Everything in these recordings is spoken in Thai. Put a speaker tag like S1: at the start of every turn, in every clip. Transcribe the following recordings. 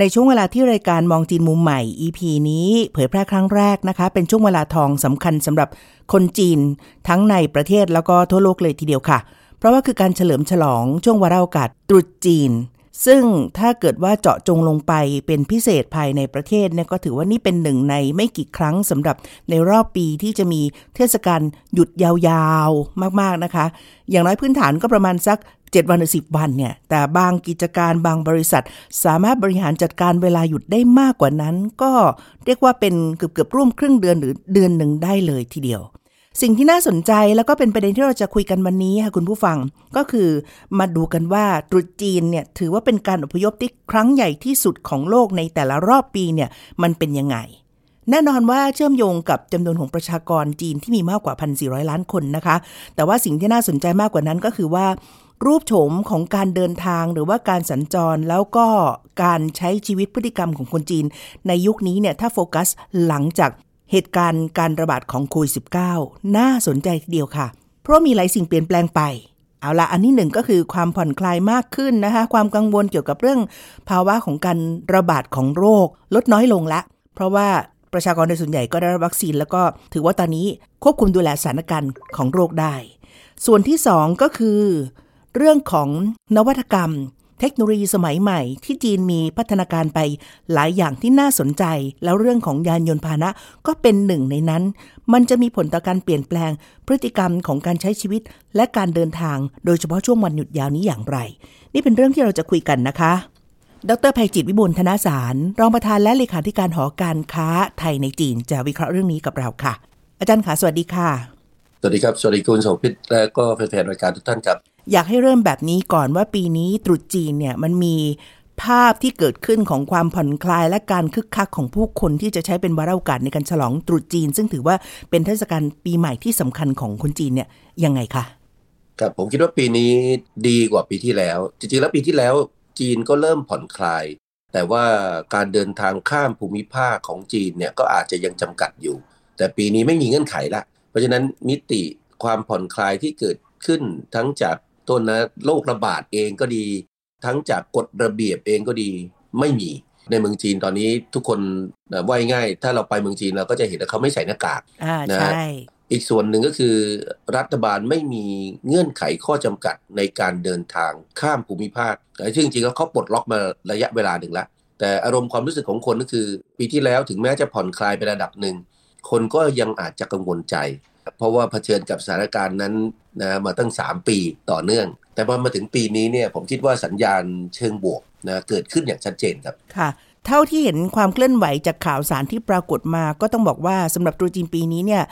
S1: ในช่วงเวลาที่รายการมองจีนมุมใหม่ EP นี้เผยแพร่ครั้งแรกนะคะ เป็นช่วงเวลาทองสำคัญสำหรับคนจีน ทั้งในประเทศแล้วก็ทั่วโลกเลยทีเดียวค่ะ เพราะว่าคือการเฉลิมฉลองช่วงวาระโอกาสตรุษจีน ซึ่งถ้าเกิดว่าเจาะจงลงไปเป็นพิเศษภายในประเทศเนี่ยก็ถือว่านี่เป็นหนึ่งในไม่กี่ครั้งสำหรับในรอบปีที่จะมีเทศกาลหยุดยาวๆมากๆนะคะ อย่างน้อยพื้นฐานก็ประมาณสัก 7 วันหรือ 10 วันเนี่ย แต่บางกิจการบางบริษัท สามารถบริหารจัดการเวลาหยุดได้มากกว่านั้น ก็เรียกว่าเป็นเกือบเกือบร่วมครึ่งเดือนหรือเดือนหนึ่งได้เลยทีเดียว สิ่งที่น่าสนใจแล้วก็เป็นประเด็นที่เราจะคุยกันวันนี้ค่ะคุณผู้ฟังก็คือมาดูกันว่าตรุษจีนเนี่ยถือว่าเป็นการอพยพที่ครั้งใหญ่ที่สุดของโลกในแต่ละรอบปีเนี่ยมันเป็นยังไง แน่นอนว่าเชื่อมโยงกับจำนวนของประชากรจีนที่มีมากกว่า 1,400 ล้านคนนะคะ แต่ว่าสิ่งที่น่าสนใจมากกว่านั้นก็คือว่า รูปโฉมของการเดินทางหรือว่าการสัญจรแล้วก็การใช้ชีวิตพฤติกรรมของคนจีน ในยุคนี้เนี่ยถ้าโฟกัสหลังจาก เหตุการณ์การระบาดของโควิด -19 น่าสนใจทีเดียวค่ะ เพราะมีหลายสิ่งเปลี่ยนแปลงไป เอาละอันที่หนึ่งก็คือความผ่อนคลายมากขึ้นนะคะ ความกังวลเกี่ยวกับเรื่องภาวะของการระบาดของโรค ลดน้อยลงละ เพราะว่าประชากรโดยส่วนใหญ่ก็ได้รับวัคซีน แล้วก็ถือว่าตอนนี้ควบคุมดูแลสถานการณ์ของโรคได้ ส่วนที่สองก็คือ เรื่องของนวัตกรรม เทคโนโลยีสมัยใหม่ที่จีนมีพัฒนาการไปหลายอย่างที่น่าสนใจ แล้วเรื่องของยานยนต์พาหนะก็เป็นหนึ่งในนั้น มันจะมีผลต่อการเปลี่ยนแปลง พฤติกรรมของการใช้ชีวิต และการเดินทาง โดยเฉพาะช่วงวันหยุดยาวนี้อย่างไร นี่เป็นเรื่องที่เราจะคุยกันนะคะ ดรภัยจิตวิบูลธนาสาร รองประธานและเลขาธิการหอการค้าไทยในจีน จะวิเคราะห์เรื่องนี้กับเราค่ะ อาจารย์ขาสวัสดีค่ะ
S2: สวัสดีครับ สวัสดีคุณโสภิตและก็แฟนๆรายการทุกท่านครับ
S1: อยากให้เริ่มแบบนี้ก่อนว่าปีนี้ตรุษจีนเนี่ยมันมีภาพที่เกิดขึ้นของความผ่อนคลายและการคึกคักของผู้คนที่จะใช้เป็นวาระโอกาสในการฉลองตรุษจีน ซึ่งถือว่าเป็นเทศกาลปีใหม่ที่สำคัญของคนจีนเนี่ยยังไงคะ
S2: ครับผมคิดว่าปีนี้ดีกว่าปีที่แล้ว จริงๆแล้วปีที่แล้วจีนก็เริ่มผ่อนคลาย แต่ว่าการเดินทางข้ามภูมิภาคของจีนเนี่ยก็อาจจะยังจำกัดอยู่ แต่ปีนี้ไม่มีเงื่อนไขละ เพราะฉะนั้นมิติความผ่อนคลายที่เกิดขึ้นทั้งจาก ต้นนะโรคระบาดเองก็ดี ทั้งจากกฎระเบียบเองก็ดีไม่มีในเมืองจีนตอนนี้ทุกคนว่ายง่าย ถ้าเราไปเมืองจีนเราก็จะเห็นว่าเขาไม่ใส่หน้ากาก
S1: อ่า
S2: นะ
S1: ใช่
S2: อีกส่วนหนึ่งก็คือรัฐบาลไม่มีเงื่อนไขข้อจำกัดในการเดินทางข้ามภูมิภาคแต่ซึ่งจริงๆแล้วเขาปลดล็อกมาระยะเวลาหนึ่งแล้วแต่อารมณ์ความรู้สึกของคนก็คือ ปีที่แล้วถึงแม้จะผ่อนคลายไประดับหนึ่ง คนก็ยังอาจจะกังวลใจ เพราะว่าเผชิญกับสถานการณ์นั้นนะมาตั้ง 3 ปีต่อเนื่อง แต่พอมาถึงปีนี้เนี่ยผมคิดว่าสัญญาณเชิงบวกนะเกิดขึ้นอย่างชัดเจนครับ
S1: ค่ะเท่าที่เห็นความเคลื่อนไหวจากข่าวสารที่ปรากฏมาก็ต้องบอกว่าสำหรับตรุษจีนปีนี้เนี่ย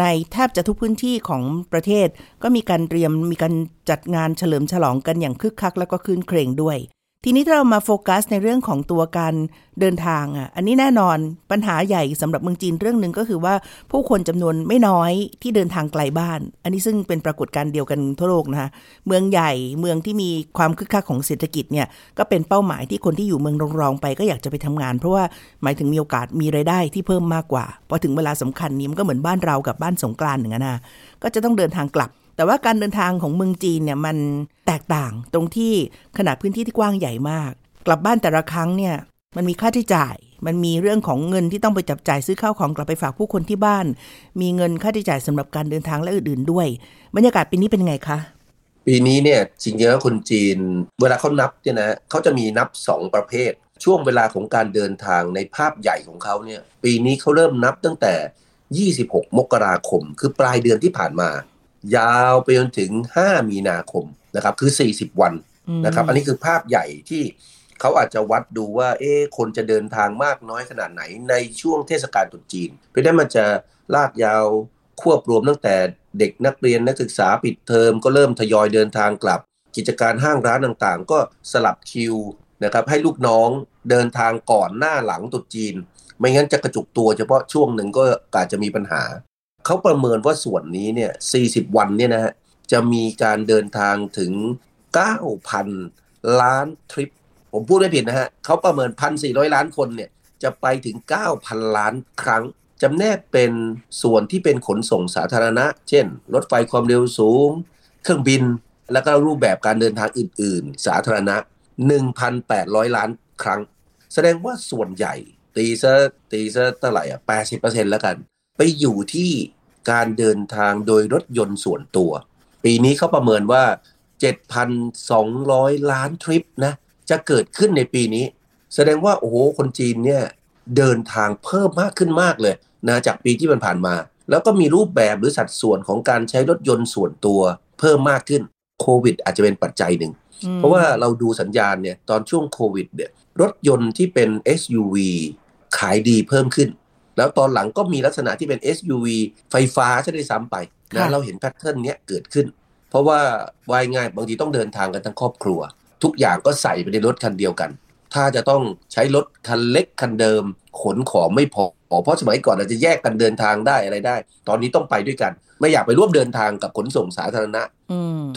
S1: ในแทบจะทุกพื้นที่ของประเทศ ก็มีการเตรียมมีการจัดงานเฉลิมฉลองกันอย่างคึกคัก แล้วก็คืนเครงด้วย ทีนี้ถ้าเรามาโฟกัสในเรื่องของตัวการเดินทางอะ อันนี้แน่นอนปัญหาใหญ่สำหรับเมืองจีนเรื่องหนึ่งก็คือว่าผู้คนจำนวนไม่น้อยที่เดินทางไกลบ้าน อันนี้ซึ่งเป็นปรากฏการณ์เดียวกันทั่วโลกนะคะเมืองใหญ่เมืองที่มีความคึกคักของเศรษฐกิจเนี่ยก็เป็นเป้าหมายที่คนที่อยู่เมืองรองๆไปก็อยากจะไปทำงาน เพราะว่าหมายถึงมีโอกาสมีรายได้ที่เพิ่มมากกว่าพอถึงเวลาสำคัญนี้มันก็เหมือนบ้านเรากับบ้านสงกรานต์อย่างนั้นนะก็จะต้องเดินทางกลับ แต่ว่าการเดินทางของเมืองจีนเนี่ยมันแตกต่างตรงที่ขนาดพื้นที่ที่กว้างใหญ่มาก กลับบ้านแต่ละครั้งเนี่ยมันมีค่าใช้จ่าย มันมีเรื่องของเงินที่ต้องไปจับจ่ายซื้อข้าวของกลับไปฝากผู้คนที่บ้าน มีเงินค่าใช้จ่ายสำหรับการเดินทางและอื่นๆด้วย บรรยากาศปีนี้เป็นไงคะ
S2: ปีนี้เนี่ยจริงๆแล้วคนจีน เวลาเขานับเนี่ยนะเขาจะมีนับ 2 ประเภท ช่วงเวลาของการเดินทางในภาพใหญ่ของเขาเนี่ย ปีนี้เขาเริ่มนับตั้งแต่ 26 มกราคม คือปลายเดือนที่ผ่านมา ยาวไปจนถึง 5 มีนาคมนะครับ คือ 40 วันนะครับ อันนี้คือภาพใหญ่ที่เขาอาจจะวัดดูว่า เอ๊ะคนจะเดินทางมากน้อยขนาดไหนในช่วงเทศกาลตรุษจีน เพราะฉะนั้นมันจะลากยาวควบรวมตั้งแต่เด็กนักเรียนนักศึกษาปิดเทอมก็เริ่มทยอยเดินทางกลับ กิจการห้างร้านต่างๆ ก็สลับคิวนะครับให้ลูกน้องเดินทางก่อนหน้าหลังตรุษจีน ไม่งั้นจะกระจุกตัวเฉพาะช่วงหนึ่งก็อาจจะมีปัญหา เขาประเมินว่าส่วนนี้เนี่ย 40 วันเนี่ยนะฮะ จะมีการเดินทางถึง 9,000 ล้านทริป ผมพูดไม่ผิดนะฮะเขาประเมิน 1,400 ล้านคนเนี่ย จะไปถึง 9,000 ล้านครั้งจำแนกเป็นส่วนที่เป็นขนส่งสาธารณะ เช่น รถไฟความเร็วสูง เครื่องบิน แล้วก็รูปแบบการเดินทางอื่น ๆ สาธารณะ 1,800 ล้านครั้ง แสดงว่าส่วนใหญ่ตีซะตีซะเท่าไหร่อะ80%แล้วกัน ไปอยู่ที่การเดินทางโดยรถยนต์ส่วนตัว ปีนี้เขาประเมินว่า 7,200 ล้านทริปนะจะเกิดขึ้นในปีนี้ แสดงว่าโอ้โหคนจีนเนี่ยเดินทางเพิ่มมากขึ้นมากเลยนะจากปีที่มันผ่านมา แล้วก็มีรูปแบบหรือสัดส่วนของการใช้รถยนต์ส่วนตัว เพิ่มมากขึ้นโควิด อาจจะเป็นปัจจัยหนึ่งเพราะว่าเราดูสัญญาณเนี่ยตอนช่วงโควิดเนี่ยรถยนต์ที่เป็น SUV ขายดีเพิ่มขึ้น แล้วตอนหลังก็มีลักษณะที่เป็น SUV ไฟฟ้าใช่ได้ซ้ำไปนะเราเห็นแพทเทิร์นเนี้ยเกิดขึ้น เพราะว่าวายง่ายบางทีต้องเดินทางกันทั้งครอบครัว ทุกอย่างก็ใส่ไปในรถคันเดียวกัน ถ้าจะต้องใช้รถคันเล็กคันเดิม ขนของไม่พอเพราะสมัยก่อนเราจะแยกกันเดินทางได้อะไรได้ ตอนนี้ต้องไปด้วยกัน ไม่อยากไปร่วมเดินทางกับขนส่งสาธารณะ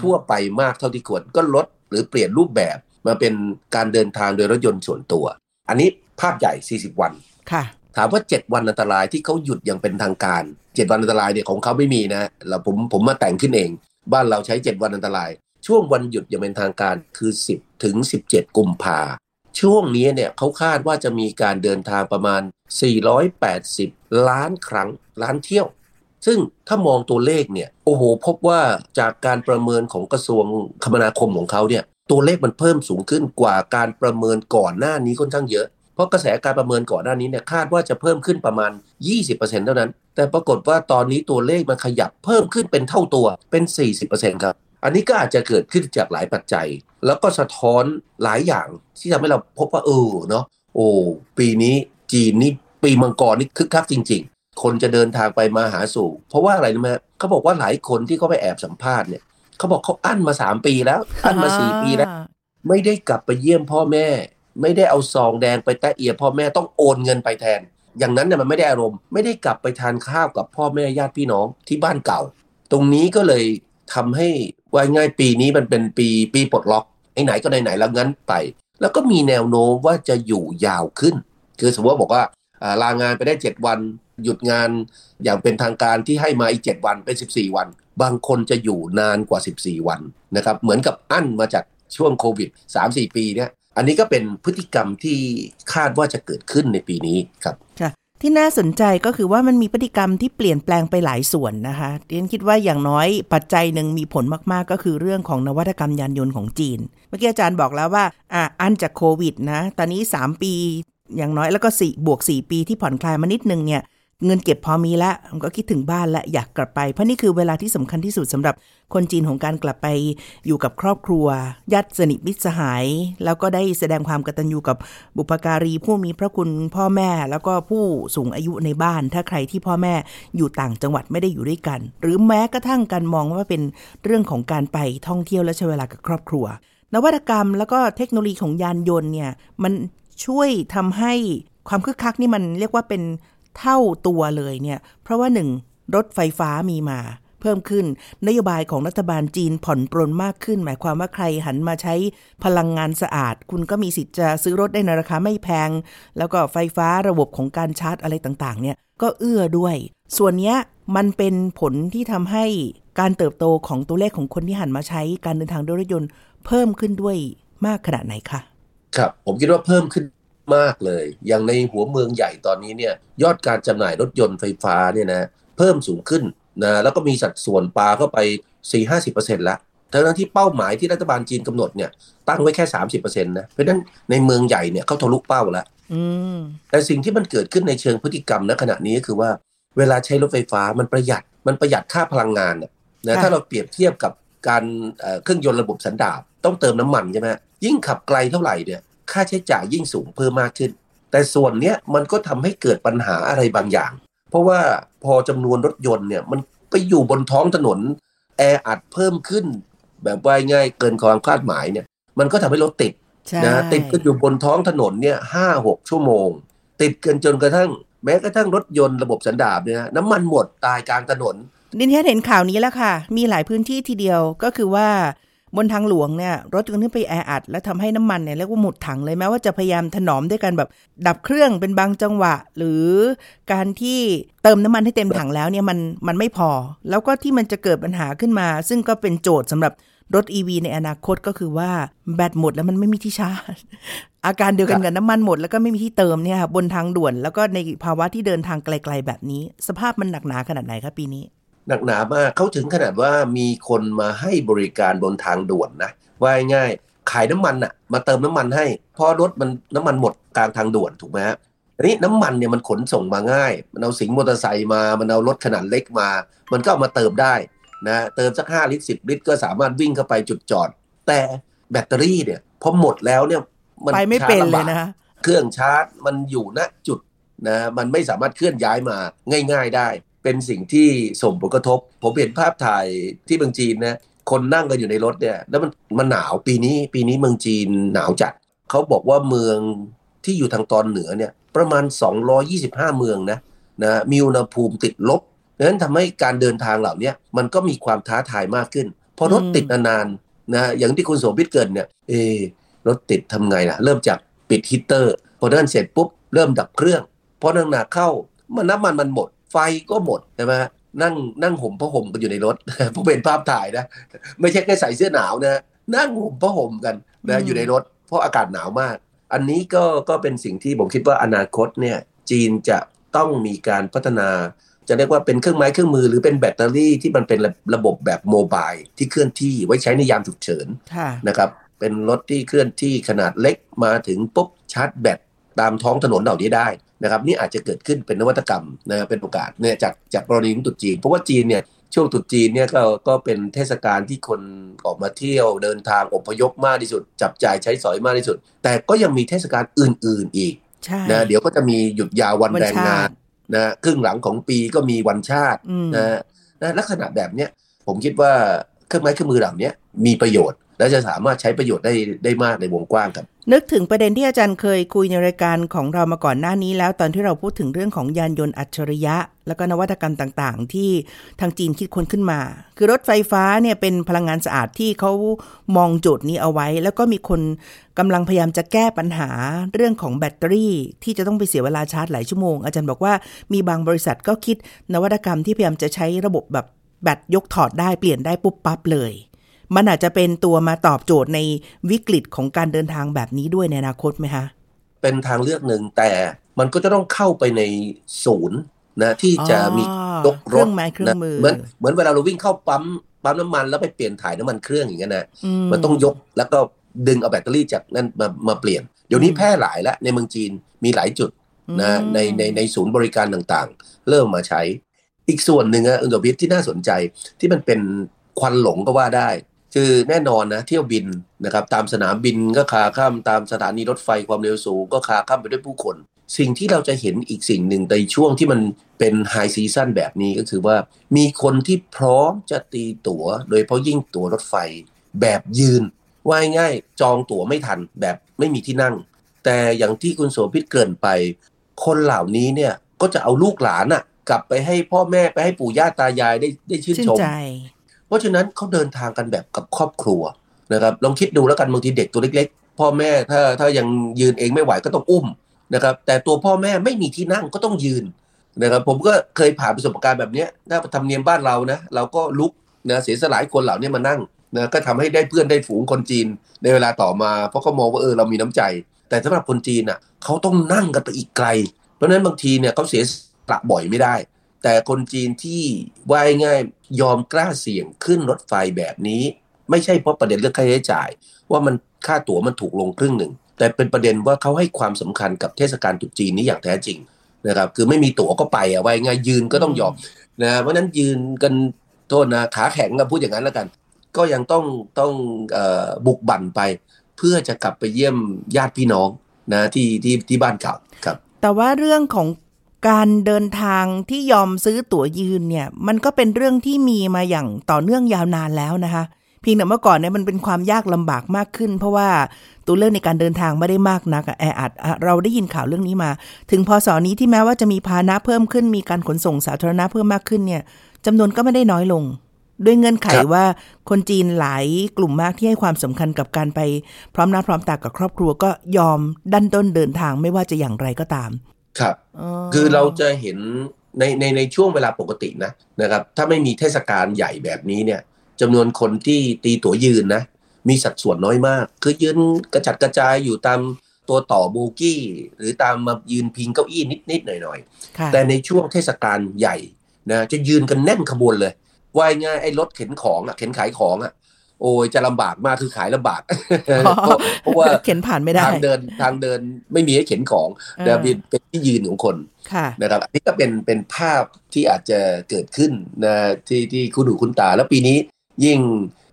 S2: ทั่วไปมากเท่าที่ควรก็ลดหรือเปลี่ยนรูปแบบมาเป็นการเดินทางโดยรถยนต์ส่วนตัว อันนี้ภาพใหญ่ 40 วัน
S1: ค่ะ
S2: ถามว่า 7 วันอันตรายที่เขาหยุดอย่างเป็นทางการ 7 วันอันตรายเนี่ยของเขาไม่มีนะเราผมผมมาแต่งขึ้นเอง บ้านเราใช้ 7 วันอันตราย ช่วงวันหยุดอย่างเป็นทางการคือ 10 ถึง 17 กุมภาช่วงนี้เนี่ยเขาคาดว่าจะมีการเดินทางประมาณ 480 ล้านครั้งล้านเที่ยว ซึ่งถ้ามองตัวเลขเนี่ยโอ้โหพบว่าจากการประเมินของกระทรวงคมนาคมของเขาเนี่ยตัวเลขมันเพิ่มสูงขึ้นกว่าการประเมินก่อนหน้านี้ค่อนข้างเยอะ ราะกระแสการประเมินก่อนหน้านี้เนี่ยคาดว่าจะเพิ่มขึ้นประมาณ 20%เท่านั้น แต่ปรากฏว่าตอนนี้ตัวเลขมันขยับเพิ่มขึ้นเป็นเท่าตัวเป็น 40%ครับ อันนี้ก็อาจจะเกิดขึ้นจากหลายปัจจัย แล้วก็สะท้อนหลายอย่างที่ทำให้เราพบว่าเออเนาะโอ้ปีนี้จีนนี่ปีมังกรนี่คึกคักจริง ๆ คนจะเดินทางไปมาหาสู่ เพราะว่าอะไรรู้ไหมเขาบอกว่าหลายคนที่เขาไปแอบสัมภาษณ์เนี่ยเขาบอกเขาอั้นมาสามปีแล้ว อั้นมาสี่ปีแล้ว ไม่ได้กลับไปเยี่ยมพ่อแม่ ไม่ได้เอาซองแดงไปแตะเอียพ่อแม่ต้องโอนเงินไปแทน อย่างนั้นเนี่ยมันไม่ได้อารมณ์ ไม่ได้กลับไปทานข้าวกับพ่อแม่ญาติพี่น้องที่บ้านเก่า ตรงนี้ก็เลยทำให้ว่าง่ายปีนี้มันเป็นปีปีปลดล็อกไอ้ไหนก็ไหนๆแล้วงั้นไป แล้วก็มีแนวโน้มว่าจะอยู่ยาวขึ้น คือสมมติว่าบอกว่าลางานไปได้ 7 วัน หยุดงานอย่างเป็นทางการที่ให้มาอีก 7 วันเป็น 14 วัน บางคนจะอยู่นานกว่า 14 วันนะครับเหมือนกับอั้นมาจากช่วงโควิด 3-4 ปีเนี่ย อันนี้ก็เป็นพฤติกรรมที่คาดว่าจะเกิดขึ้นในปีนี้ครับ
S1: ค่ะที่น่าสนใจก็คือว่ามันมีพฤติกรรมที่เปลี่ยนแปลงไปหลายส่วนนะคะเรียนคิดว่าอย่างน้อยปัจจัยหนึ่งมีผลมากๆ ก็คือเรื่องของนวัตกรรมยานยนต์ของจีน เมื่อกี้อาจารย์บอกแล้วว่าอ่าอันจากโควิดนะ ตอนนี้ 3 ปี อย่างน้อยแล้วก็4บวก 4 ปีที่ผ่อนคลายมานิดนึงเนี่ย เงินเก็บพอมีแล้วก็คิดถึงบ้านและอยากกลับไป เพราะนี่คือเวลาที่สำคัญที่สุดสำหรับคนจีนของการกลับไปอยู่กับครอบครัวญาติสนิทมิตรสหาย แล้วก็ได้แสดงความกตัญญูกับบุพการีผู้มีพระคุณพ่อแม่แล้วก็ผู้สูงอายุในบ้าน ถ้าใครที่พ่อแม่อยู่ต่างจังหวัดไม่ได้อยู่ด้วยกัน หรือแม้กระทั่งการมองว่าเป็นเรื่องของการไปท่องเที่ยวและใช้เวลากับครอบครัว นวัตกรรมแล้วก็เทคโนโลยีของยานยนต์เนี่ยมันช่วยทำให้ความคึกคักนี่มันเรียกว่าเป็น เท่าตัวเลยเนี่ย เพราะว่าหนึ่งรถไฟฟ้ามีมาเพิ่มขึ้น นโยบายของรัฐบาลจีนผ่อนปรนมากขึ้น หมายความว่าใครหันมาใช้พลังงานสะอาด คุณก็มีสิทธิ์จะซื้อรถได้ในราคาไม่แพง แล้วก็ไฟฟ้าระบบของการชาร์จอะไรต่างๆ เนี่ยก็เอื้อด้วย ส่วนนี้มันเป็นผลที่ทำให้การเติบโตของตัวเลขของคนที่หันมาใช้การเดินทางด้วยรถยนต์ เพิ่มขึ้นด้วยมากขนาดไหนคะ
S2: ครับ ผมคิดว่าเพิ่มขึ้น มากเลย อย่างในหัวเมืองใหญ่ตอนนี้เนี่ยยอดการจำหน่ายรถยนต์ไฟฟ้าเนี่ยนะเพิ่มสูงขึ้นนะแล้วก็มีสัดส่วนปลาเข้าไป 4-50%แล้วทั้งที่เป้าหมายที่รัฐบาลจีนกำหนดเนี่ยตั้งไว้แค่ 30%นะเพราะฉะนั้นในเมืองใหญ่เนี่ยเขาทะลุเป้าแล้วแต่สิ่งที่มันเกิดขึ้นในเชิงพฤติกรรมณขณะนี้ก็คือว่าเวลาใช้รถไฟฟ้ามันประหยัดมันประหยัดค่าพลังงานนะถ้าเราเปรียบเทียบกับการเครื่องยนต์ระบบสันดาปต้องเติมน้ำมันใช่ไหมยิ่งขับไกลเท่าไหร่เนี่ย ค่าใช้จ่ายยิ่งสูงเพิ่มมากขึ้น แต่ส่วนเนี้ยมันก็ทำให้เกิดปัญหาอะไรบางอย่าง เพราะว่าพอจำนวนรถยนต์เนี่ยมันไปอยู่บนท้องถนนแออัดเพิ่มขึ้น แบบว่าง่ายเกินความคาดหมายเนี่ย มันก็ทำให้รถติดนะติดกันอยู่บนท้องถนนเนี่ยห้าหกชั่วโมง ติดกันจนกระทั่งแม้กระทั่งรถยนต์ระบบสันดาปเนี่ยน้ำมันหมดตายกลางถนน
S1: ดินเทเห็นข่าวนี้แล้วค่ะ มีหลายพื้นที่ทีเดียวก็คือว่า บนทางหลวงเนี่ยรถยนต์ขึ้นไปแออัด แล้วทำให้น้ำมันเนี่ยเรียกว่าหมดถังเลยแม้ว่าจะพยายามถนอมด้วยกันแบบดับเครื่องเป็นบางจังหวะ หรือการที่เติมน้ำมันให้เต็มถังแล้วเนี่ยมันมันไม่พอ แล้วก็ที่มันจะเกิดปัญหาขึ้นมา ซึ่งก็เป็นโจทย์สำหรับรถ EV ในอนาคตก็คือว่าแบตหมดแล้วมันไม่มีที่ชาร์จ อาการเดียวกันกับน้ำมันหมดแล้วก็ไม่มีที่เติมเนี่ยบนทางด่วน แล้วก็ในภาวะที่เดินทางไกล ๆ แบบนี้ สภาพมันหนักหนาขนาดไหนครับปีนี้
S2: หนักหนามากเขาถึงขนาดว่ามีคนมาให้บริการบนทางด่วนนะว่าง่ายขายน้ำมันอะมาเติมน้ำมันให้เพราะรถมันน้ำมันหมดกลางทางด่วนถูกไหมฮะอันนี้น้ำมันเนี่ยมันขนส่งมาง่าย มันเอาสิงมอเตอร์ไซค์มา มันเอารถขนาดเล็กมา มันก็เอามาเติมได้นะเติมสักห้าลิตรสิบลิตร ก็สามารถวิ่งเข้าไปจุดจอด แต่แบตเตอรี่เนี่ยพอหมดแล้วเนี่ย
S1: มันไปไม่เป็นเลยนะ
S2: เครื่องชาร์จมันอยู่ณจุดนะมันไม่สามารถเคลื่อนย้ายมาง่าย ๆได้ เป็นสิ่งที่ส่งผลกระทบ ผมเห็นภาพถ่ายที่เมืองจีนนะคนนั่งกันอยู่ในรถเนี่ย แล้วมันมันหนาวปีนี้ปีนี้เมืองจีนหนาวจัดเขาบอกว่าเมืองที่อยู่ทางตอนเหนือเนี่ยประมาณ 225 เมืองนะนะมีอุณหภูมิติดลบดังนั้นทำให้การเดินทางเหล่านี้มันก็มีความท้าทายมากขึ้น พอรถติดนานๆนะอย่างที่คุณโสภิตเกิดเนี่ยเอรถติดทำไงล่ะ เริ่มจากปิดฮีเตอร์ พอนั้นเสร็จปุ๊บ เริ่มดับเครื่องพอนังหนาเข้ามันน้ำมันมันหมด ไฟก็หมดใช่ไหมนั่งนั่งห่มผ้าห่มกันอยู่ในรถผมเป็นภาพถ่ายนะ ไม่ใช่แค่ใส่เสื้อหนาวนะนั่งห่มผ้าห่มกันนะอยู่ในรถ เพราะอากาศหนาวมาก อันนี้ก็ก็เป็นสิ่งที่ผมคิดว่าอนาคตเนี่ยจีนจะต้องมีการพัฒนา จะเรียกว่าเป็นเครื่องไม้เครื่องมือหรือเป็นแบตเตอรี่ที่มันเป็นระบบแบบโมบายที่เคลื่อนที่ไว้ใช้ในยามฉุกเฉินนะครับเป็นรถที่เคลื่อนที่ขนาดเล็กมาถึงปุ๊บชาร์จแบตตามท้องถนนเหล่านี้ได้ นะครับนี่อาจจะเกิดขึ้นเป็นนวัตกรรมนะเป็นโอกาสเนี่ยจากจากกรณีของตุจีน เพราะว่าจีนเนี่ยช่วงตุจีนเนี่ยก็ก็เป็นเทศกาลที่คนออกมาเที่ยวเดินทางอพยพมากที่สุด จับจ่ายใช้สอยมากที่สุด แต่ก็ยังมีเทศกาลอื่น ๆอีกนะเดี๋ยวก็จะมีหยุดยาววันแรงงานนะครึ่งหลังของปีก็มีวันชาตินะนะลักษณะแบบเนี้ยผมคิดว่าเครื่องไม้เครื่องมือเหล่านี้มีประโยชน์ และจะสามารถใช้ประโยชน์ได้ได้มากในวงกว้างครับ
S1: นึกถึงประเด็นที่อาจารย์เคยคุยในรายการของเรามาก่อนหน้านี้แล้วตอนที่เราพูดถึงเรื่องของยานยนต์อัจฉริยะ แล้วก็นวัตกรรมต่างๆ ที่ทางจีนคิดค้นขึ้นมา คือรถไฟฟ้าเนี่ยเป็นพลังงานสะอาดที่เขามองโจทย์นี้เอาไว้ แล้วก็มีคนกำลังพยายามจะแก้ปัญหาเรื่องของแบตเตอรี่ ที่จะต้องไปเสียเวลาชาร์จหลายชั่วโมงอาจารย์บอกว่ามีบางบริษัทก็คิดนวัตกรรมที่พยายามจะใช้ระบบแบบแบตยกถอดได้เปลี่ยนได้ปุ๊บปั๊บเลย มันอาจจะเป็นตัวมาตอบโจทย์ในวิกฤตของการเดินทางแบบนี้ด้วยในอนาคตไหมคะ
S2: เป็นทางเลือกหนึ่งแต่มันก็จะต้องเข้าไปในศูนย์นะที่จะมี
S1: ยกรถนะ
S2: เหมือนเหมือนเวลาเราวิ่งเข้าปั๊มปั๊มน้ำมันแล้วไปเปลี่ยนถ่ายน้ำมันเครื่องอย่างเงี้ยนะมันต้องยกแล้วก็ดึงเอาแบตเตอรี่จากนั่นมามาเปลี่ยน เดี๋ยวนี้แพร่หลายแล้วในเมืองจีนมีหลายจุดนะในในในศูนย์บริการต่างๆ เริ่มมาใช้ อีกส่วนหนึ่งอะอุนโดพิษที่น่าสนใจที่มันเป็นควันหลงก็ว่าได้ คือแน่นอนนะเที่ยวบินนะครับตามสนามบินก็คาข้ามตามสถานีรถไฟความเร็วสูง ก็คาข้ามไปด้วยผู้คน สิ่งที่เราจะเห็นอีกสิ่งหนึ่งในช่วงที่มันเป็นไฮซีซั่นแบบนี้ก็คือว่า มีคนที่พร้อมจะตีตัว๋ว โดยเพราะยิ่งตั๋วรถไฟ แบบยืน ว่าง่ายจองตั๋วไม่ทันแบบไม่มีที่นั่ง แต่อย่างที่คุณโสภิตเกินไป คนเหล่านี้เนี่ยก็จะเอาลูกหลานอะกลับไปให้พ่อแม่ไปให้ปู่ย่าตายายได้ได้ชื่นชม เพราะฉะนั้นเขาเดินทางกันแบบกับครอบครัวนะครับลองคิดดูแล้วกันบางทีเด็กตัวเล็ก ๆ พ่อแม่ถ้าถ้ายังยืนเองไม่ไหวก็ต้องอุ้มนะครับแต่ตัวพ่อแม่ไม่มีที่นั่งก็ต้องยืนนะครับผมก็เคยผ่านประสบการณ์แบบนี้ถ้าทำเนียมบ้านเรานะเราก็ลุกนะเสียสลายคนเหล่านี้มานั่งนะก็ทำให้ได้เพื่อนได้ฝูงคนจีนในเวลาต่อมาเพราะเขามองว่าเออเรามีน้ำใจ แต่สำหรับคนจีนอะเขาต้องนั่งกันไปอีกไกล เพราะฉะนั้นบางทีเนี่ยเขาเสียสละบ่อยไม่ได้ แต่คนจีนที่ว่ายง่ายยอมกล้าเสี่ยงขึ้นรถไฟแบบนี้ ไม่ใช่เพราะประเด็นเรื่องค่าใช้จ่าย ว่ามันค่าตั๋วมันถูกลงครึ่งหนึ่ง แต่เป็นประเด็นว่าเขาให้ความสำคัญกับเทศกาลตรุษจีนนี้อย่างแท้จริงนะครับคือไม่มีตั๋วก็ไปอะว่ายง่ายยืนก็ต้องยอมนะเพราะนั้นยืนกันโทษนะขาแข็งก็พูดอย่างนั้นแล้วกัน ก็ยังต้องต้องบุกบั่นไป เพื่อจะกลับไปเยี่ยมญาติพี่น้องนะที่ที่ที่บ้านเก่าครับ
S1: แต่ว่าเรื่องของ การเดินทางที่ยอมซื้อตั๋วยืนเนี่ย มันก็เป็นเรื่องที่มีมาอย่างต่อเนื่องยาวนานแล้วนะคะเพียงแต่เมื่อก่อนเนี่ยมันเป็นความยากลำบากมากขึ้น เพราะว่าตัวเรื่องในการเดินทางไม่ได้มากนักแออัดเราได้ยินข่าวเรื่องนี้มา ถึงพอสอนี้ที่แม้ว่าจะมีพาหนะเพิ่มขึ้นมีการขนส่งสาธารณะเพิ่มมากขึ้นเนี่ยจำนวนก็ไม่ได้น้อยลง ด้วยเงื่อนไขว่าคนจีนหลายกลุ่มมากที่ให้ความสำคัญกับการไปพร้อมหน้าพร้อมตากับครอบครัวก็ยอมดันต้นเดินทางไม่ว่าจะอย่างไรก็ตาม
S2: ครับ คือเราจะเห็นในในในช่วงเวลาปกตินะนะครับ ถ้าไม่มีเทศกาลใหญ่แบบนี้เนี่ยจำนวนคนที่ตีตั๋วยืนนะ มีสัดส่วนน้อยมาก คือยืนกระจัดกระจายอยู่ตามตัวต่อโบกี้ หรือตามมายืนพิงเก้าอี้นิดๆหน่อยๆ แต่ในช่วงเทศกาลใหญ่นะจะยืนกันแน่นขบวนเลยว่ายง่ายไอ้รถเข็นของอะเข็นขายของอะ โอ้ยจะลำบากมากคือขายลำบาก
S1: เพราะว่าเข็นผ่านไม่ได้
S2: ทางเดินทางเดินไม่มีให้เข็นของแต่เป็นที่ยืนของคนนะครับอันนี้ก็เป็นเป็นภาพที่อาจจะเกิดขึ้นนะที่ที่คุณดูคุณตา แล้วปีนี้ยิ่ง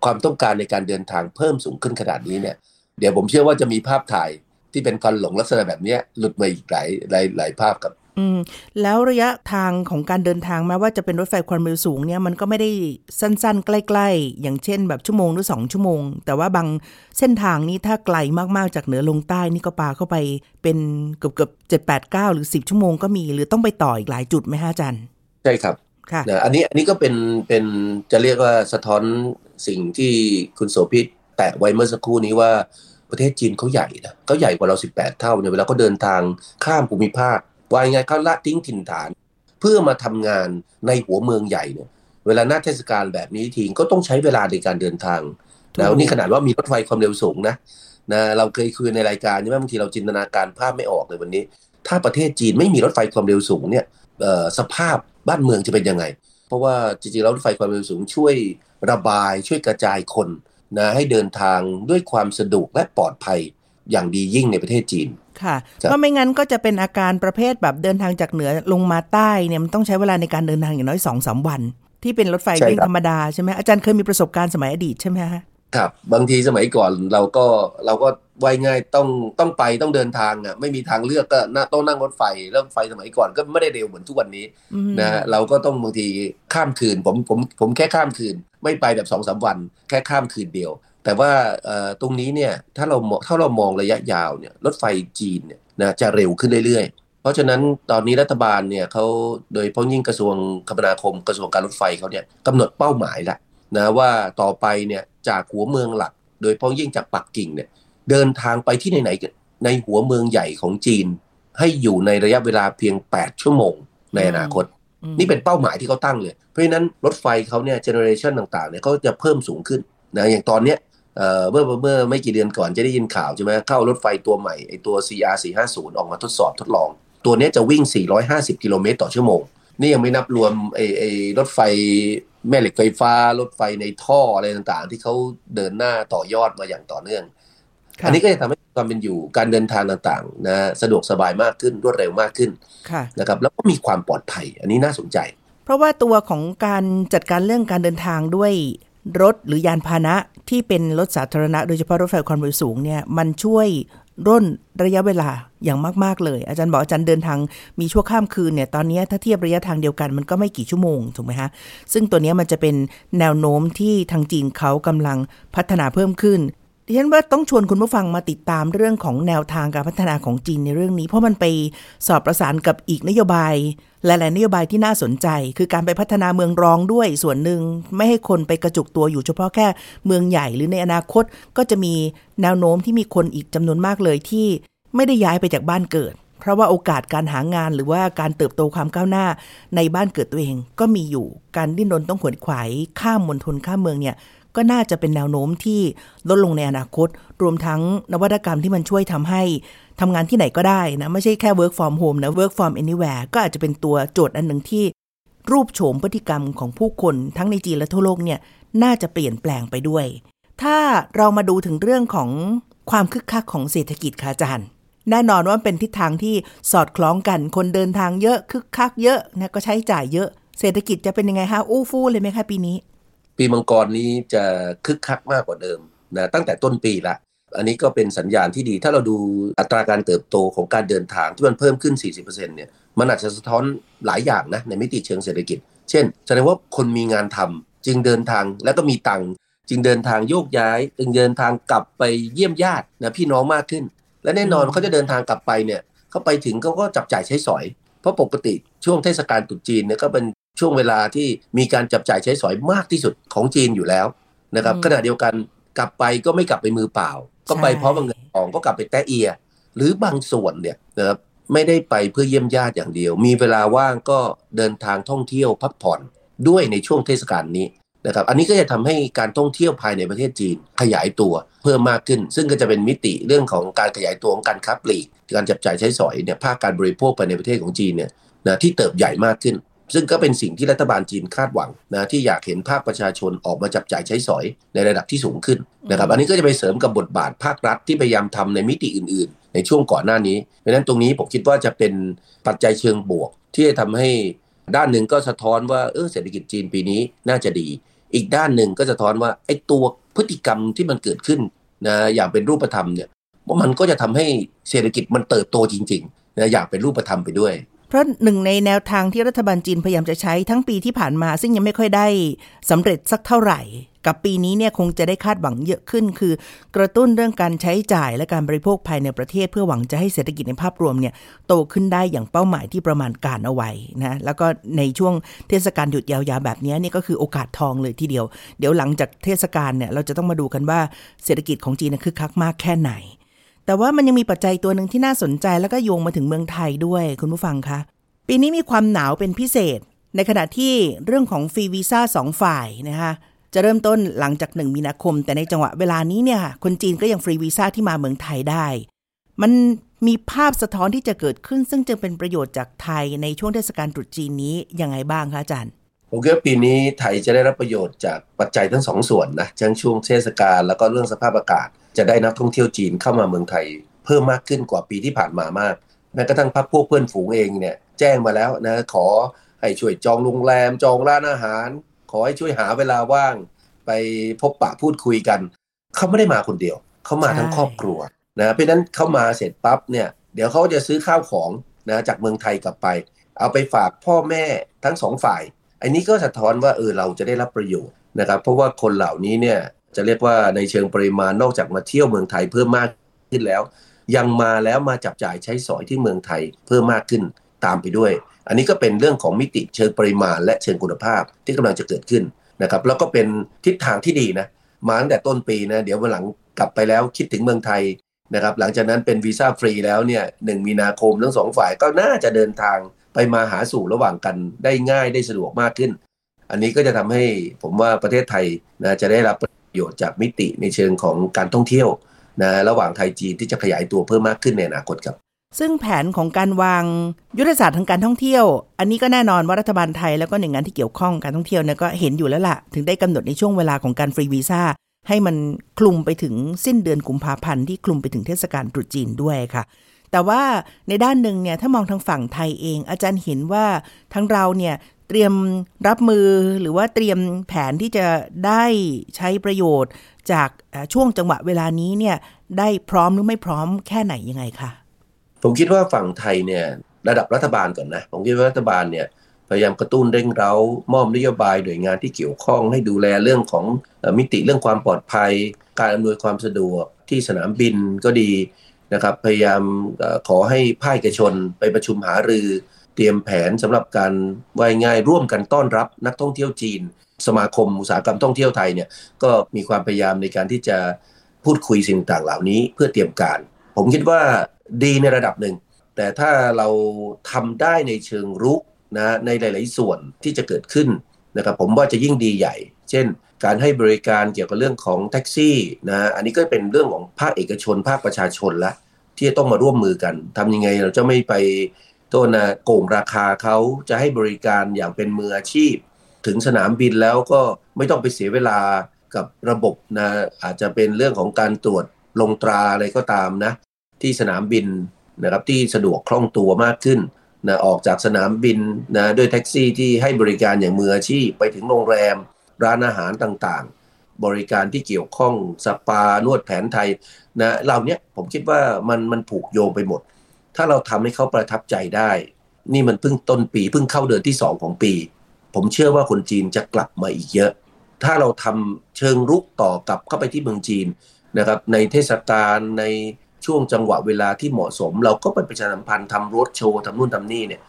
S2: ความต้องการในการเดินทางเพิ่มสูงขึ้นขนาดนี้เนี่ย เดี๋ยวผมเชื่อว่าจะมีภาพถ่ายที่เป็นฟันหลงลักษณะแบบนี้หลุดมาอีกหลายหลายหลายภาพกับ
S1: อืมแล้วระยะทางของการเดินทางแม้ว่าจะเป็นรถไฟความเร็วสูงเนี่ยมันก็ไม่ได้สั้นๆ ใกล้ ๆ อย่างเช่น แบบชั่วโมงหรือสองชั่วโมง แต่ว่าบางเส้นทางนี้ถ้าไกลมากๆจากเหนือลงใต้นี่ก็ปาเข้าไปเป็นเกือบเกือบเจ็ดแปดเก้าหรือสิบชั่วโมงก็มี หรือต้องไปต่ออีกหลายจุดไหมฮะอาจารย์
S2: ใช่ครับ
S1: ค่ะ
S2: อันนี้อันนี้ก็เป็นเป็นจะเรียกว่าสะท้อนสิ่งที่คุณโสภิตแตะไว้เมื่อสักครู่นี้ว่าประเทศจีนเขาใหญ่นะเขาใหญ่กว่าเรา 18 เท่าเนี่ยเวลาเขาเดินทางข้ามภูมิภาค ว่ายังไงเขาละทิ้งถิ่นฐาน เพื่อมาทำงานในหัวเมืองใหญ่เนี่ย เวลาหน้าเทศกาลแบบนี้ทีก็ต้องใช้เวลาในการเดินทาง แล้วนี่ขนาดว่ามีรถไฟความเร็วสูงนะนะเราเคยคุยในรายการใช่ไหมบางทีเราจินตนาการภาพไม่ออกเลยวันนี้ ถ้าประเทศจีนไม่มีรถไฟความเร็วสูงเนี่ยสภาพบ้านเมืองจะเป็นยังไง เพราะว่าจริงๆแล้วรถไฟความเร็วสูงช่วยระบายช่วยกระจายคนนะให้เดินทางด้วยความสะดวกและปลอดภัยอย่างดียิ่งในประเทศจีน
S1: ค่ะเพราะไม่งั้นก็จะเป็นอาการประเภทแบบเดินทางจากเหนือลงมาใต้เนี่ยมันต้องใช้เวลาในการเดินทางอย่างน้อยสองสาวัน ที่เป็นรถไฟวิ่งธรรมดาใช่ไหมอาจารย์เคยมีประสบการณ์สมัยอดีตใช่ไหมฮะ
S2: ครับบางทีสมัยก่อนเราก็เราก็ไว้ง่ายต้องต้องไปต้องเดินทางอะไม่มีทางเลือกก็ต้องนั่งรถไฟแล้วไฟสมัยก่อนก็ไม่ได้เร็วเหมือนทุกวันนี้นะเราก็ต้องบางทีข้ามคืนผมผมผมแค่ข้ามคืน ไม่ไปแบบสองสาวัน แค่ข้ามคืนเดียว แต่ว่าตรงนี้เนี่ยถ้าเราถ้าเรามองระยะยาวเนี่ยรถไฟจีนเนี่ยนะจะเร็วขึ้นเรื่อยๆ เพราะฉะนั้นตอนนี้รัฐบาลเนี่ยเขาโดยเฉพาะอย่างยิ่งกระทรวงคมนาคมกระทรวงการรถไฟเขาเนี่ยกำหนดเป้าหมายละนะว่าต่อไปเนี่ยจากหัวเมืองหลัก โดยเฉพาะอย่างยิ่งจากปักกิ่งเนี่ยเดินทางไปที่ไหนๆในหัวเมืองใหญ่ของจีน ให้อยู่ในระยะเวลาเพียง 8 ชั่วโมงในอนาคต นี่เป็นเป้าหมายที่เขาตั้งเลยเพราะฉะนั้นรถไฟเขาเนี่ย generation ต่างๆเนี่ยเขาจะเพิ่มสูงขึ้นนะอย่างตอนเนี้ยเมื่อเมื่อไม่กี่เดือนก่อนจะได้ยินข่าวใช่ไหมเข้ารถไฟตัวใหม่ไอตัว CR 450ออกมาทดสอบทดลอง ตัวนี้จะวิ่ง 450 กิโลเมตรต่อชั่วโมง นี่ยังไม่นับรวมไอไอรถไฟแม่เหล็กไฟฟ้า รถไฟในท่ออะไรต่างๆ ที่เขาเดินหน้าต่อยอดมาอย่างต่อเนื่อง อันนี้ก็จะทำให้ความเป็นอยู่การเดินทางต่างๆนะสะดวกสบายมากขึ้นรวดเร็วมากขึ้นนะครับแล้วก็มีความปลอดภัย อันนี้น่าสนใจ
S1: เพราะว่าตัวของการจัดการเรื่องการเดินทางด้วยรถหรือยานพาหนะที่เป็นรถสาธารณะโดยเฉพาะรถไฟความเร็วสูงเนี่ยมันช่วยร่นระยะเวลาอย่างมาก ๆ เลย อาจารย์บอกอาจารย์เดินทางมีชั่วข้ามคืนเนี่ยตอนนี้ถ้าเทียบระยะทางเดียวกันมันก็ไม่กี่ชั่วโมงถูกไหมคะซึ่งตัวนี้มันจะเป็นแนวโน้มที่ทางจีนเขากำลังพัฒนาเพิ่มขึ้น ดิฉันว่าต้องชวนคุณผู้ฟังมาติดตามเรื่องของแนวทางการพัฒนาของจีนในเรื่องนี้ เพราะมันไปสอบประสานกับอีกนโยบายหลายๆนโยบายที่น่าสนใจ คือการไปพัฒนาเมืองรองด้วยส่วนหนึ่งไม่ให้คนไปกระจุกตัวอยู่เฉพาะแค่เมืองใหญ่หรือในอนาคตก็จะมีแนวโน้มที่มีคนอีกจำนวนมากเลยที่ไม่ได้ย้ายไปจากบ้านเกิด เพราะว่าโอกาสการหางานหรือว่าการเติบโตความก้าวหน้าในบ้านเกิดตัวเองก็มีอยู่การดิ้นรนต้องขวนขวายข้ามมณฑลข้ามเมืองเนี่ย ก็น่าจะเป็นแนวโน้มที่ลดลงในอนาคต รวมทั้งนวัตกรรมที่มันช่วยทำให้ทำงานที่ไหนก็ได้นะ ไม่ใช่แค่ work from home นะ work from anywhere ก็อาจจะเป็นตัวโจทย์อันหนึ่งที่ รูปโฉมพฤติกรรมของผู้คนทั้งในจีนและทั่วโลกเนี่ยน่าจะเปลี่ยนแปลงไปด้วย ถ้าเรามาดูถึงเรื่องของความคึกคักของเศรษฐกิจค่ะอาจารย์แน่นอนว่าเป็นทิศทางที่สอดคล้องกันคนเดินทางเยอะคึกคักเยอะนะก็ใช้จ่ายเยอะ เศรษฐกิจจะเป็นยังไงฮะอู้ฟู่เลยไหมคะปีนี้
S2: ปีมังกรนี้จะคึกคักมากกว่าเดิมนะตั้งแต่ต้นปีละ อันนี้ก็เป็นสัญญาณที่ดี ถ้าเราดูอัตราการเติบโตของการเดินทางที่มันเพิ่มขึ้น 40%เนี่ยมันอาจจะสะท้อนหลายอย่างนะในมิติเชิงเศรษฐกิจ เช่นแสดงว่าคนมีงานทำจึงเดินทางแล้วก็มีตังจึงเดินทางโยกย้าย จึงเดินทางกลับไปเยี่ยมญาตินะพี่น้องมากขึ้น และแน่นอนเขาจะเดินทางกลับไปเนี่ยเขาไปถึงเขาก็จับจ่ายใช้สอย เพราะปกติช่วงเทศกาลตรุษจีนเนี่ยก็เป็น ช่วงเวลาที่มีการจับจ่ายใช้สอยมากที่สุดของจีนอยู่แล้วนะครับขณะเดียวกันกลับไปก็ไม่กลับไปมือเปล่า ก็ไปเพราะว่าเงินทองก็กลับไปแตะเอีย หรือบางส่วนเนี่ยนะครับไม่ได้ไปเพื่อเยี่ยมญาติอย่างเดียว มีเวลาว่างก็เดินทางท่องเที่ยวพักผ่อนด้วยในช่วงเทศกาลนี้นะครับอันนี้ก็จะทำให้การท่องเที่ยวภายในประเทศจีนขยายตัวเพิ่มมากขึ้น ซึ่งก็จะเป็นมิติเรื่องของการขยายตัวของการค้าปลีก การจับจ่ายใช้สอยเนี่ยภาคการบริโภคภายในประเทศของจีนเนี่ยนะที่เติบใหญ่มากขึ้น ซึ่งก็เป็นสิ่งที่รัฐบาลจีนคาดหวังนะที่อยากเห็นภาคประชาชนออกมาจับจ่ายใช้สอยในระดับที่สูงขึ้นนะครับอันนี้ก็จะไปเสริมกับบทบาทภาครัฐที่พยายามทำในมิติอื่น ๆ ในช่วงก่อนหน้านี้เพราะฉะนั้นตรงนี้ผมคิดว่าจะเป็นปัจจัยเชิงบวก ที่จะทำให้ด้านหนึ่งก็สะท้อนว่าเออเศรษฐกิจจีนปีนี้น่าจะดี อีกด้านหนึ่งก็สะท้อนว่าไอ้ตัวพฤติกรรมที่มันเกิดขึ้นนะอย่างเป็นรูปธรรมเนี่ยว่ามันก็จะทำให้เศรษฐกิจมันเติบโตจริงๆนะอย่างเป็นรูปธรรมไปด้วย
S1: เพราะหนึ่งในแนวทางที่รัฐบาลจีนพยายามจะใช้ทั้งปีที่ผ่านมา ซึ่งยังไม่ค่อยได้สำเร็จสักเท่าไหร่ กับปีนี้เนี่ยคงจะได้คาดหวังเยอะขึ้น คือกระตุ้นเรื่องการใช้จ่ายและการบริโภคภายในประเทศ เพื่อหวังจะให้เศรษฐกิจในภาพรวมเนี่ยโตขึ้นได้อย่างเป้าหมายที่ประมาณการเอาไว้นะแล้วก็ในช่วงเทศกาลหยุดยาวๆแบบนี้นี่ก็คือโอกาสทองเลยทีเดียว เดี๋ยวหลังจากเทศกาลเนี่ยเราจะต้องมาดูกันว่าเศรษฐกิจของจีนคึกคักมากแค่ไหน แต่ว่ามันยังมีปัจจัยตัวหนึ่งที่น่าสนใจแล้วก็โยงมาถึงเมืองไทยด้วยคุณผู้ฟังคะปีนี้มีความหนาวเป็นพิเศษ ในขณะที่เรื่องของฟรีวีซ่าสองฝ่ายนะคะจะเริ่มต้นหลังจากหนึ่งมีนาคม แต่ในจังหวะเวลานี้เนี่ยคนจีนก็ยังฟรีวีซ่าที่มาเมืองไทยได้ มันมีภาพสะท้อนที่จะเกิดขึ้น ซึ่งจึงเป็นประโยชน์จากไทยในช่วงเทศกาลตรุษจีนนี้ยังไงบ้างคะอาจารย์
S2: ผมคิดว่าปีนี้ไทยจะได้รับประโยชน์จากปัจจัยทั้งสองส่วนนะทั้งช่วงเทศกาลแล้วก็เรื่องสภาพอากาศ จะได้นักท่องเที่ยวจีนเข้ามาเมืองไทย เพิ่มมากขึ้นกว่าปีที่ผ่านมามาก แม้กระทั่งพักพวกเพื่อนฝูงเองเนี่ยแจ้งมาแล้วนะขอให้ช่วยจองโรงแรม จองร้านอาหาร ขอให้ช่วยหาเวลาว่าง ไปพบปะพูดคุยกัน เขาไม่ได้มาคนเดียว เขามาทั้งครอบครัวนะเพราะนั้นเขามาเสร็จปั๊บเนี่ยเดี๋ยวเขาจะซื้อข้าวของนะจากเมืองไทยกลับไป เอาไปฝากพ่อแม่ทั้งสองฝ่าย อันนี้ก็สะท้อนว่าเออเราจะได้รับประโยชน์นะครับเพราะว่าคนเหล่านี้เนี่ยจะเรียกว่าในเชิงปริมาณนอกจากมาเที่ยวเมืองไทยเพิ่มมากขึ้นแล้ว ยังมาแล้วมาจับจ่ายใช้สอยที่เมืองไทยเพิ่มมากขึ้นตามไปด้วย อันนี้ก็เป็นเรื่องของมิติเชิงปริมาณ และเชิงคุณภาพที่กำลังจะเกิดขึ้นนะครับแล้วก็เป็นทิศทางที่ดีนะมาตั้งแต่ต้นปีนะเดี๋ยววันหลังกลับไปแล้วคิดถึงเมืองไทยนะครับหลังจากนั้นเป็นวีซ่าฟรีแล้วเนี่ยหนึ่งมีนาคมทั้งสองฝ่ายก็น่าจะเดินทาง ไปมาหาสู่ระหว่างกันได้ง่ายได้สะดวกมากขึ้น อันนี้ก็จะทำให้ผมว่าประเทศไทยนะจะได้รับประโยชน์จากมิติในเชิงของการท่องเที่ยวนะระหว่างไทยจีนที่จะขยายตัวเพิ่มมากขึ้นในอนาคตครับ
S1: ซึ่งแผนของการวางยุทธศาสตร์ทางการท่องเที่ยว อันนี้ก็แน่นอนว่ารัฐบาลไทยแล้วก็หน่วยงานที่เกี่ยวข้องการท่องเที่ยวเนี่ยก็เห็นอยู่แล้วล่ะ ถึงได้กำหนดในช่วงเวลาของการฟรีวีซ่าให้มันคลุมไปถึงสิ้นเดือนกุมภาพันธ์ที่คลุมไปถึงเทศกาลตรุษจีนด้วยค่ะ แต่ว่าในด้านหนึ่งเนี่ยถ้ามองทางฝั่งไทยเอง อาจารย์เห็นว่าทั้งเราเนี่ยเตรียมรับมือหรือว่าเตรียมแผนที่จะได้ใช้ประโยชน์จากช่วงจังหวะเวลานี้เนี่ยได้พร้อมหรือไม่พร้อมแค่ไหนยังไงคะ
S2: ผมคิดว่าฝั่งไทยเนี่ยระดับรัฐบาลก่อนนะผมคิดว่ารัฐบาลเนี่ยพยายามกระตุ้นเร่งเร้ามอบนโยบายหน่วยงานที่เกี่ยวข้องให้ดูแลเรื่องของมิติเรื่องความปลอดภัย การอำนวยความสะดวกที่สนามบินก็ดี นะครับพยายามขอให้ภาคเอกชนไปประชุมหารือ เตรียมแผนสำหรับการว่ายง่ายร่วมกันต้อนรับนักท่องเที่ยวจีน สมาคมอุตสาหกรรมท่องเที่ยวไทยเนี่ยก็มีความพยายามในการที่จะพูดคุยสิ่งต่างเหล่านี้เพื่อเตรียมการ ผมคิดว่าดีในระดับหนึ่ง แต่ถ้าเราทำได้ในเชิงรุกนะในหลาย ๆ ส่วนที่จะเกิดขึ้นนะครับผมว่าจะยิ่งดีใหญ่ เช่น การให้บริการเกี่ยวกับเรื่องของแท็กซี่นะอันนี้ก็เป็นเรื่องของภาคเอกชน ภาคประชาชนละที่จะต้องมาร่วมมือกันทำยังไงเราจะไม่ไปโทษนะโกงราคาเขาจะให้บริการอย่างเป็นมืออาชีพ ถึงสนามบินแล้วก็ไม่ต้องไปเสียเวลากับระบบนะอาจจะเป็นเรื่องของการตรวจลงตราอะไรก็ตามนะ ที่สนามบินนะครับที่สะดวกคล่องตัวมากขึ้นนะออกจากสนามบินนะด้วยแท็กซี่ที่ให้บริการอย่างมืออาชีพไปถึงโรงแรม ร้านอาหารต่างๆ บริการที่เกี่ยวข้องสปานวดแผนไทยนะเหล่านี้ผมคิดว่ามันมันผูกโยงไปหมด ถ้าเราทำให้เขาประทับใจได้ นี่มันเพิ่งต้นปีเพิ่งเข้าเดือนที่2ของปี ผมเชื่อว่าคนจีนจะกลับมาอีกเยอะ ถ้าเราทำเชิงรุกต่อกลับเข้าไปที่เมืองจีนนะครับในเทศกาลในช่วงจังหวะเวลาที่เหมาะสม เราก็ไปประชาสัมพันธ์ทำรถโชว์ทำนู่นทำนี่เนี่ย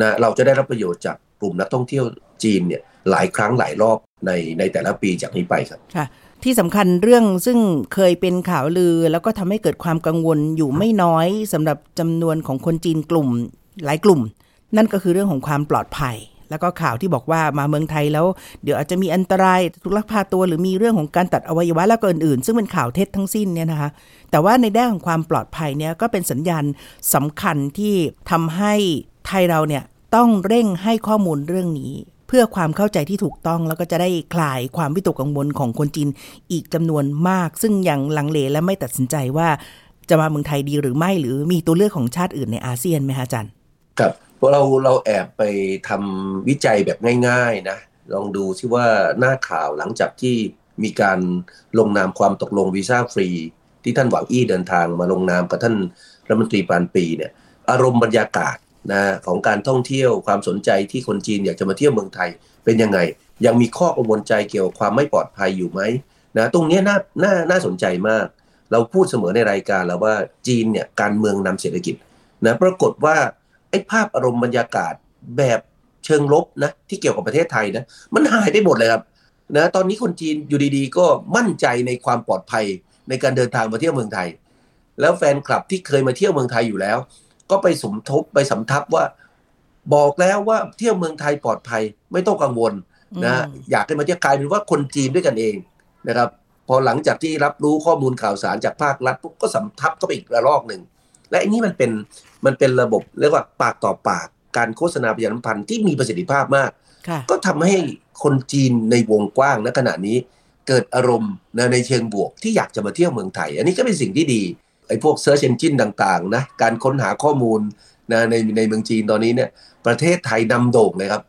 S2: นะเราจะได้รับประโยชน์จากกลุ่มนักท่องเที่ยวจีนเนี่ยหลายครั้งหลายรอบ ในในแต่ละปีจากนี้ไปครับ
S1: ค่ะที่สำคัญเรื่องซึ่งเคยเป็นข่าวลือ แล้วก็ทำให้เกิดความกังวลอยู่ไม่น้อยสำหรับจำนวนของคนจีนกลุ่มหลายกลุ่ม นั่นก็คือเรื่องของความปลอดภัย แล้วก็ข่าวที่บอกว่ามาเมืองไทยแล้ว เดี๋ยวอาจจะมีอันตรายถูกลักพาตัวหรือมีเรื่องของการตัดอวัยวะแล้วก็อื่นๆ ซึ่งเป็นข่าวเท็จทั้งสิ้นเนี่ยนะคะแต่ว่าในด้านของความปลอดภัยเนี่ยก็เป็นสัญญาณสำคัญที่ทำให้ไทยเราเนี่ยต้องเร่งให้ข้อมูลเรื่องนี้ เพื่อความเข้าใจที่ถูกต้องแล้วก็จะได้คลายความวิตกกังวลของคนจีนอีกจำนวนมาก ซึ่งยังลังเลและไม่ตัดสินใจว่าจะมาเมืองไทยดีหรือไม่หรือมีตัวเลือกของชาติอื่นในอาเซียนไหมคะอาจารย์
S2: ครับเพราะเราเราแอบไปทำวิจัยแบบง่าย ๆนะ ลองดูที่ว่าหน้าข่าวหลังจากที่มีการลงนามความตกลงวีซ่าฟรี ที่ท่านหวังอี้เดินทางมาลงนามกับท่านรัฐมนตรีปานปีเนี่ย อารมณ์บรรยากาศ นะของการท่องเที่ยวความสนใจที่คนจีนอยากจะมาเที่ยวเมืองไทยเป็นยังไง ยังมีข้อกังวลใจเกี่ยวกับความไม่ปลอดภัยอยู่ไหมนะตรงนี้น่าน่าน่าสนใจมาก เราพูดเสมอในรายการแล้วว่าจีนเนี่ยการเมืองนำเศรษฐกิจนะปรากฏว่าไอ้ภาพอารมณ์บรรยากาศแบบเชิงลบนะที่เกี่ยวกับประเทศไทยนะมันหายไปหมดเลยครับนะตอนนี้คนจีนอยู่ดีๆ ก็มั่นใจในความปลอดภัยในการเดินทางมาเที่ยวเมืองไทย แล้วแฟนคลับที่เคยมาเที่ยวเมืองไทยอยู่แล้ว ก็ไปสมทบไปสำทับว่า บอกแล้วว่าเที่ยวเมืองไทยปลอดภัยไม่ต้องกังวลนะอยากให้มาเที่ยวกลายเป็นว่าคนจีนด้วยกันเองนะครับ พอหลังจากที่รับรู้ข้อมูลข่าวสารจากภาครัฐปุ๊บก็สำทับก็ไปอีกระลอกหนึ่งและอันนี้มันเป็นมันเป็นระบบเรียกว่าปากต่อปากการโฆษณาประชาสัมพันธ์ที่มีประสิทธิภาพมาก ก็ทำให้คนจีนในวงกว้างณขณะนี้ เกิดอารมณ์ในเชิงบวกที่อยากจะมาเที่ยวเมืองไทย อันนี้ก็เป็นสิ่งที่ดี ไอ้พวก Search Engine ต่างๆนะการค้นหาข้อมูลนะในในเมืองจีนตอนนี้เนี่ยประเทศไทยนำโด่งเลยครับ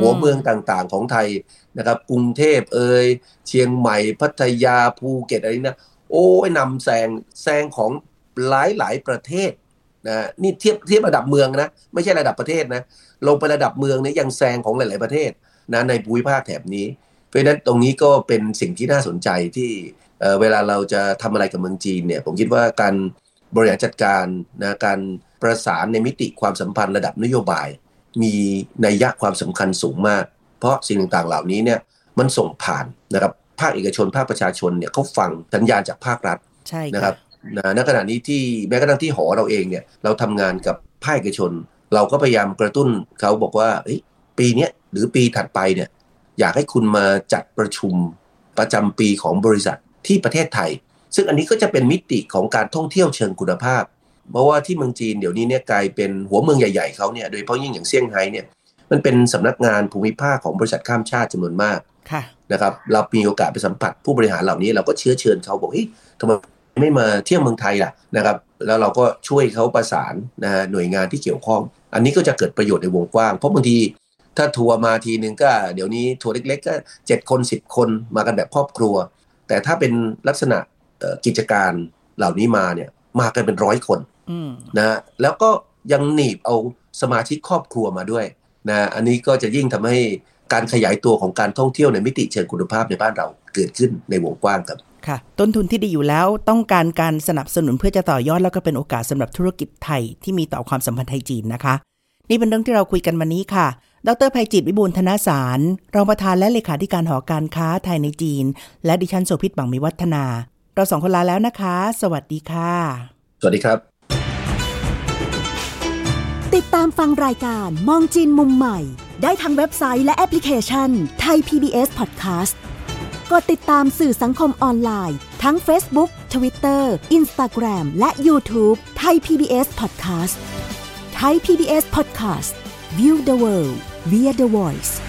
S2: หัวเมืองต่างๆของไทยนะครับกรุงเทพเอ่ยเชียงใหม่พัทยาภูเก็ตอะไรนะโอ้ยนำแซงแซงของหลายหลายประเทศนะนี่เทียบเทียบระดับเมืองนะ ไม่ใช่ระดับประเทศนะลงไประดับเมืองนี่ยังแซงของหลาย ๆประเทศนะในภูมิภาคแถบนี้ เพราะฉะนั้นตรงนี้ก็เป็นสิ่งที่น่าสนใจที่ เวลาเราจะทำอะไรกับเมืองจีนเนี่ยผมคิดว่าการบริหารจัดการนะการประสานในมิติความสัมพันธ์ระดับนโยบาย มีนัยยะความสำคัญสูงมาก เพราะสิ่งต่างๆเหล่านี้เนี่ยมันส่งผ่านนะครับภาคเอกชนภาคประชาชนเนี่ยเขาฟังสัญญาณจากภาครัฐ
S1: ใช่
S2: นะครับณขณะนี้ที่แม้กระทั่งที่หอเราเองเนี่ยเราทำงานกับภาคเอกชน เราก็พยายามกระตุ้นเขาบอกว่าปีนี้หรือปีถัดไปเนี่ยอยากให้คุณมาจัดประชุมประจำปีของบริษัท ที่ประเทศไทย ซึ่งอันนี้ก็จะเป็นมิติของการท่องเที่ยวเชิงคุณภาพ เพราะว่าที่เมืองจีนเดี๋ยวนี้เนี่ยกลายเป็นหัวเมืองใหญ่ๆเขาเนี่ยโดยเฉพาะยิ่งอย่างเซี่ยงไฮ้เนี่ยมันเป็นสำนักงานภูมิภาคของบริษัทข้ามชาติจำนวนมากนะครับเรามีโอกาสไปสัมผัสผู้บริหารเหล่านี้เราก็เชื้อเชิญเขาบอกเฮ้ยทำไมไม่มาเที่ยวเมืองไทยล่ะนะครับแล้วเราก็ช่วยเขาประสานนะฮะหน่วยงานที่เกี่ยวข้อง อันนี้ก็จะเกิดประโยชน์ในวงกว้าง เพราะบางทีถ้าทัวร์มาทีนึงก็เดี๋ยวนี้ทัวร์เล็กๆก็เจ็ดคนสิบคนมากันแบบครอบครัว แต่ถ้าเป็นลักษณะกิจการเหล่านี้มาเนี่ยมากันเป็นร้อยคนนะแล้วก็ยังหนีบเอาสมาชิกครอบครัวมาด้วยนะอันนี้ก็จะยิ่งทำให้การขยายตัวของการท่องเที่ยวในมิติเชิงคุณภาพในบ้านเราเกิดขึ้นในวงกว้างครับ
S1: ค่ะ ต้นทุนที่ดีอยู่แล้วต้องการการสนับสนุนเพื่อจะต่อยอดแล้วก็เป็นโอกาสสำหรับธุรกิจไทยที่มีต่อความสัมพันธ์ไทยจีนนะคะ นี่เป็นเรื่องที่เราคุยกันวันนี้ค่ะ ดรภัยจิตวิบูลธนสารรองประธานและเลขาธิการหอการค้าไทยในจีน และดิฉันโสภิตบังมีวัฒนา เราสองคนลาแล้วนะคะ สวัสดีค่ะ
S2: สวัสดีครับ
S3: ติดตามฟังรายการมองจีนมุมใหม่ ได้ทางเว็บไซต์และแอปพลิเคชันไทย PBS Podcast กดติดตามสื่อสังคมออนไลน์ ทั้ง Facebook, Twitter, Instagram และ YouTube ไทย PBS Podcast ไทย PBS Podcast View the world via the voice